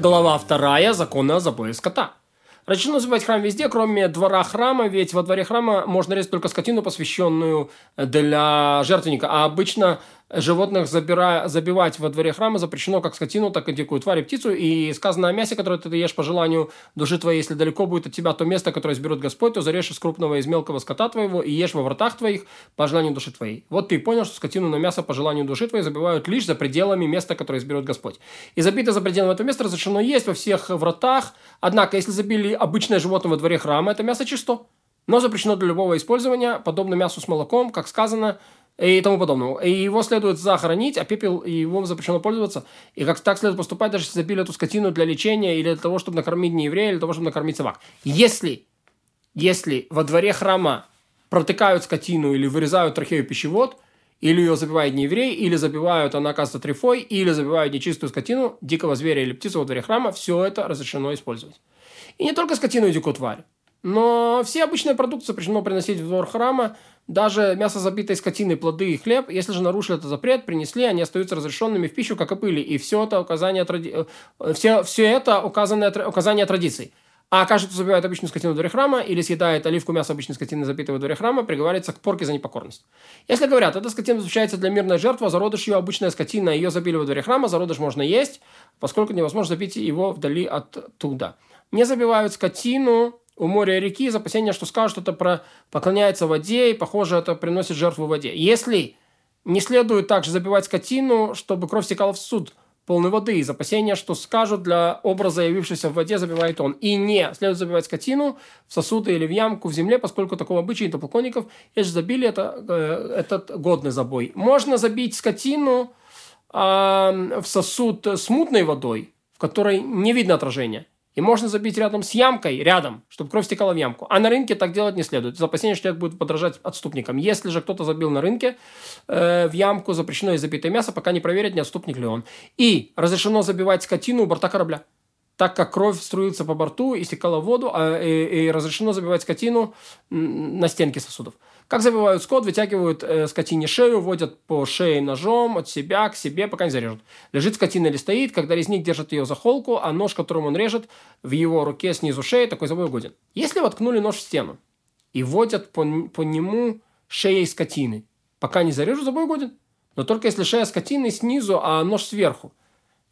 Глава вторая. Законы о забое скота. Разрешено забивать храм везде, кроме двора храма, ведь во дворе храма можно резать только скотину, посвященную для жертвенника. А обычно животных забира... забивать во дворе храма запрещено как скотину, так и дикую тварь и птицу. И сказано о мясе, которое ты ешь по желанию души твоей, если далеко будет от тебя то место, которое изберет Господь, то зарежь из крупного и из мелкого скота твоего и ешь во вратах твоих по желанию души твоей. Вот ты понял, что скотину на мясо по желанию души твоей забивают лишь за пределами места, которое изберет Господь. И забито за пределами этого места разрешено есть во всех вратах. Однако, если забили обычное животное во дворе храма, это мясо чисто. Но запрещено для любого использования, подобно мясу с молоком, как сказано, и тому подобного. И его следует захоронить, а пепел его запрещено пользоваться. И как так следует поступать, даже если забили эту скотину для лечения или для того, чтобы накормить нееврея, или для того, чтобы накормить собак. Если, если во дворе храма протыкают скотину или вырезают трахею пищевод, или ее забивает нееврей, или забивают, она оказывается трифой, или забивают нечистую скотину, дикого зверя или птицу во дворе храма, все это разрешено использовать. И не только скотину и дикую тварь. Но все обычные продукты запрещено приносить в двор храма, даже мясо забитой скотины, плоды и хлеб, если же нарушили этот запрет, принесли, они остаются разрешенными в пищу, как и пыли. И все это указание, тради... Э, все, все это указанное, указание традиций. А каждый, кто забивает обычную скотину в дворе храма или съедает оливку мяса обычной скотины, забитой во дворе храма, приговаривается к порке за непокорность. Если говорят, эта скотина изучается для мирной жертвы, а зародыш ее обычная скотина, ее забили во дворе храма, зародыш можно есть, поскольку невозможно забить его вдали оттуда. Не забивают скотину у моря и реки из опасения, что скажут, это про поклоняется воде, и, похоже, это приносит жертву воде. Если не следует также забивать скотину, чтобы кровь стекала в суд полной воды, из опасения, что скажут, для образа, явившегося в воде, забивает он. И не следует забивать скотину в сосуды или в ямку в земле, поскольку такого обычая нет поклонников, если забили, это, э, этот годный забой. Можно забить скотину э, в сосуд с мутной водой, в которой не видно отражения. И можно забить рядом с ямкой, рядом, чтобы кровь стекала в ямку. А на рынке так делать не следует. За опасение, что человек будет подражать отступникам. Если же кто-то забил на рынке э, в ямку, запрещено и забитое мясо, пока не проверят, не отступник ли он. И разрешено забивать скотину у борта корабля. Так как кровь струится по борту и стекала в воду, а, и, и разрешено забивать скотину на стенки сосудов. Как забивают скот, вытягивают э, скотине шею, водят по шее ножом от себя к себе, пока не зарежут. Лежит скотина или стоит, когда резник держит ее за холку, а нож, которым он режет, в его руке снизу шеи, такой забой годен. Если воткнули нож в стену и водят по, по нему шеей скотины, пока не зарежут, забой годен. Но только если шея скотины снизу, а нож сверху.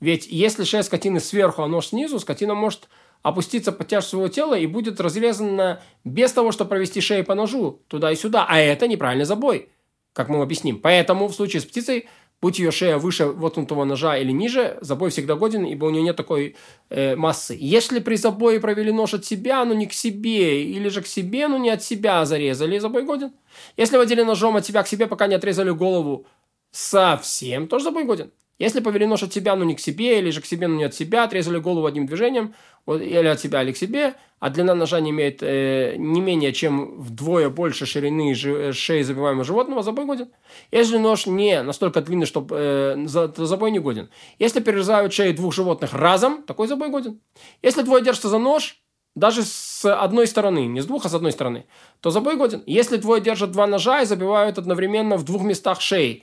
Ведь если шея скотины сверху, а нож снизу, скотина может опуститься под тяжесть своего тела и будет разрезана без того, чтобы провести шею по ножу туда и сюда. А это неправильный забой, как мы объясним. Поэтому в случае с птицей, будь ее шея выше воткнутого ножа или ниже, забой всегда годен, ибо у нее нет такой э, массы. Если при забое провели нож от себя, но не к себе, или же к себе, но не от себя зарезали, забой годен. Если водили ножом от себя к себе, пока не отрезали голову совсем, тоже забой годен. Если повели нож от себя, но не к себе, или же к себе, но не от себя, отрезали голову одним движением, или от себя, или к себе, а длина ножа не имеет э, не менее чем вдвое больше ширины жи- шеи забиваемого животного, забой годен. Если нож не настолько длинный, чтобы э, за, забой не годен. Если перерезают шеи двух животных разом, такой забой годен. Если двое держатся за нож, даже с одной стороны, не с двух, а с одной стороны, то забой годен. Если двое держат два ножа и забивают одновременно в двух местах шеи,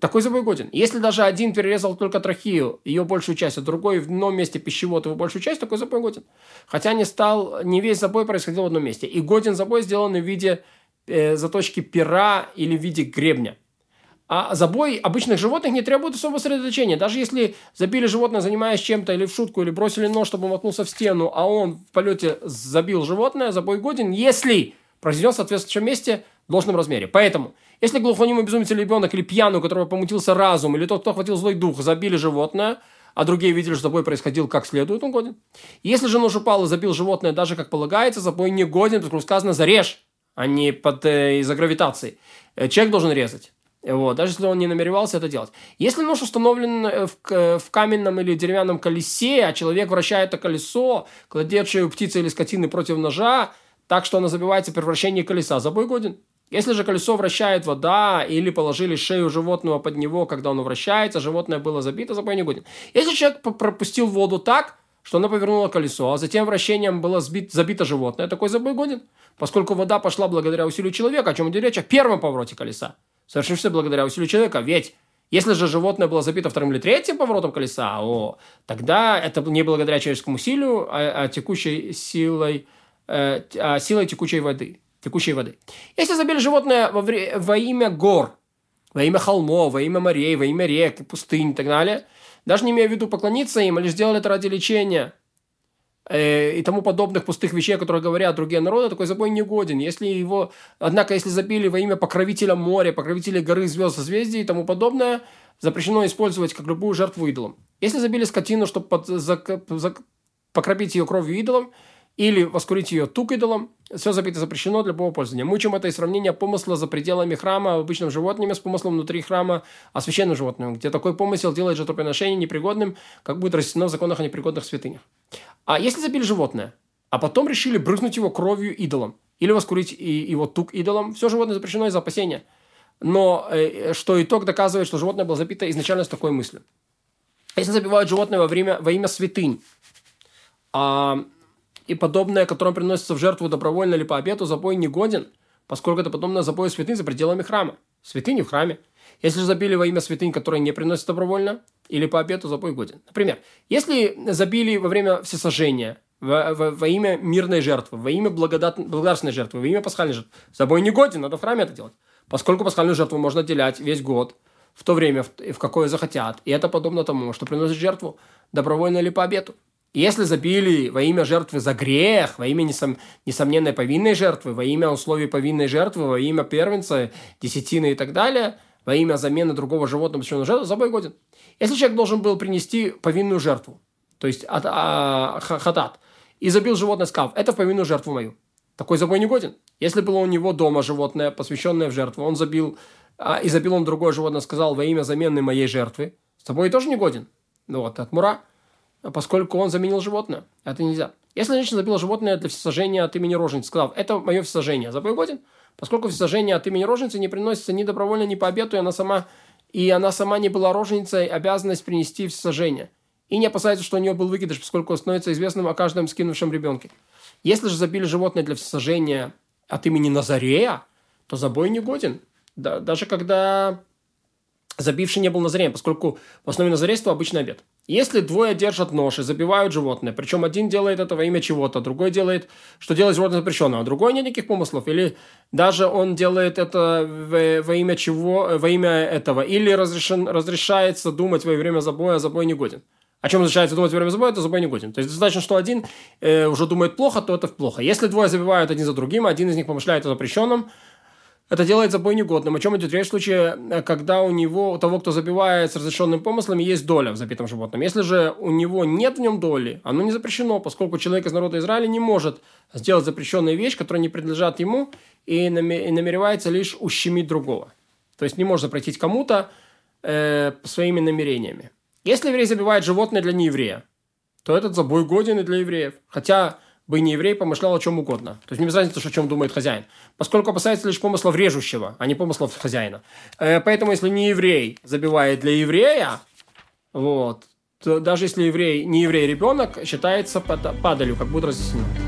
такой забой годен. Если даже один перерезал только трахею, ее большую часть, а другой в одном месте пищевод его большую часть, такой забой годен. Хотя не стал, не весь забой происходил в одном месте. И годен забой сделан в виде э, заточки пера или в виде гребня. А забой обычных животных не требует особого сосредоточения. Даже если забили животное, занимаясь чем-то, или в шутку, или бросили нож, чтобы он воткнулся в стену, а он в полете забил животное, забой годен, если произведен в соответствующем месте в должном размере. Поэтому, если глухонемый безумец или ребенок, или пьяный, у которого помутился разум, или тот, кто охватил злой дух, забили животное, а другие видели, что забой происходил как следует, он годен. Если же нож упал и забил животное так же, как полагается, забой не годен, поскольку сказано «зарежь», а не под, э, из-за гравитации. Э, человек должен резать. Вот, даже если он не намеревался это делать. Если нож установлен э, в, в каменном или деревянном колесе, а человек вращает это колесо, кладет шею птицы или скотины против ножа, так что она забивается при вращении колеса, забой годен. Если же колесо вращает вода или положили шею животного под него, когда оно вращается, животное было забито, забой не годен. Если человек пропустил воду так, что она повернула колесо, а затем вращением было сбит, забито животное, такой забой годен, поскольку вода пошла благодаря усилию человека, о чем идет речь, о первом повороте колеса, совершившемся благодаря усилию человека, ведь Если же животное было забито вторым или третьим поворотом колеса, о, тогда это не благодаря человеческому усилию, а, а текущей силой, э, а силой текучей воды. Текущей воды. Если забили животное во, вре- во имя гор, во имя холмов, во имя морей, во имя рек, пустынь и так далее, даже не имея в виду поклониться им, а лишь сделали это ради лечения э, и тому подобных пустых вещей, о которых говорят другие народы, такой забой не годен. Если его, однако, если забили во имя покровителя моря, покровителя горы, звезд, созвездий и тому подобное, запрещено использовать как любую жертву идолом. Если забили скотину, чтобы под, за, за, покропить ее кровью идолом, или воскурить ее тук идолом, все забито запрещено для любого пользования. Мы учим это из сравнения помысла за пределами храма обычным животными с помыслом внутри храма а священным животным, где такой помысел делает жертвоприношение непригодным, как будет растено в законах о непригодных святынях. А если забили животное, а потом решили брызнуть его кровью идолом, или воскурить его тук идолом, все животное запрещено из опасения. Но э, что итог доказывает, что животное было забито изначально с такой мыслью. Если забивают животное во, время, во имя святынь, а, и подобное, которое приносится в жертву добровольно или по обету, забой не годен, поскольку это подобное забою святынь за пределами храма. Святыни в храме. Если же забили во имя святынь, которые не приносят добровольно, или по обету, забой годен. Например, если забили во время всесожжения, во, во, во имя мирной жертвы, во имя благодат, благодарственной жертвы, во имя пасхальной жертвы, забой не годен, надо в храме это делать. Поскольку пасхальную жертву можно отделять весь год, в то время, в, в какое захотят. И это подобно тому, что приносит жертву добровольно или по обету. Если забили во имя жертвы за грех, во имя несом, несомненной повинной жертвы, во имя условий повинной жертвы, во имя первенца, десятины и так далее, во имя замены другого животного посвященного жертвы, забой годен. Если человек должен был принести повинную жертву, то есть от, а, хатат, и забил животное, сказав, это в повинную жертву мою, такой забой не годен. Если было у него дома животное, посвященное в жертву, он забил, а, и забил он другое животное, сказал во имя замены моей жертвы, забой тоже не годен. Ну вот, от мура поскольку он заменил животное. Это нельзя. Если женщина забила животное для всесожжения от имени роженицы, сказав, это мое всесожжение, забой годен, поскольку всесожжение от имени роженицы не приносится ни добровольно, ни по обету, и она сама, и она сама не была роженицей, обязанность принести всесожжение. И не опасается, что у нее был выкидыш, поскольку становится известным о каждом скинувшем ребенке. Если же забили животное для всесожжения от имени Назарея, то забой не годен. Да, даже когда забивший не был назареем, поскольку в основе назарейства обычный обед. Если двое держат нож и забивают животное, причем один делает это во имя чего-то, другой делает, что делает животное запрещенное, а другой нет никаких помыслов, или даже он делает это во, во имя чего, во имя этого, или разрешен, разрешается думать во время забоя, а забой не годен. О чем разрешается думать во время забоя, то забой не годен. То есть достаточно, что один э, уже думает плохо, то это плохо. Если двое забивают один за другим, один из них помышляет о запрещенном, это делает забой негодным. О чем идет речь в случае, э, когда у него, у того, кто забивает с разрешенными помыслами, есть доля в забитом животном. Если же у него нет в нем доли, оно не запрещено, поскольку человек из народа Израиля не может сделать запрещенную вещь, которая не принадлежат ему, и намеревается лишь ущемить другого. То есть не может запретить кому-то э, своими намерениями. Если еврей забивает животное для нееврея, то этот забой годен и для евреев. Хотя бы не еврей помышлял о чем угодно. То есть не без разницы, о чем думает хозяин. Поскольку опасается лишь помыслов режущего, а не помыслов хозяина. Э, поэтому, если не еврей забивает для еврея, вот, то даже если еврей, не еврей ребенок, считается падалью, как будет разъяснено.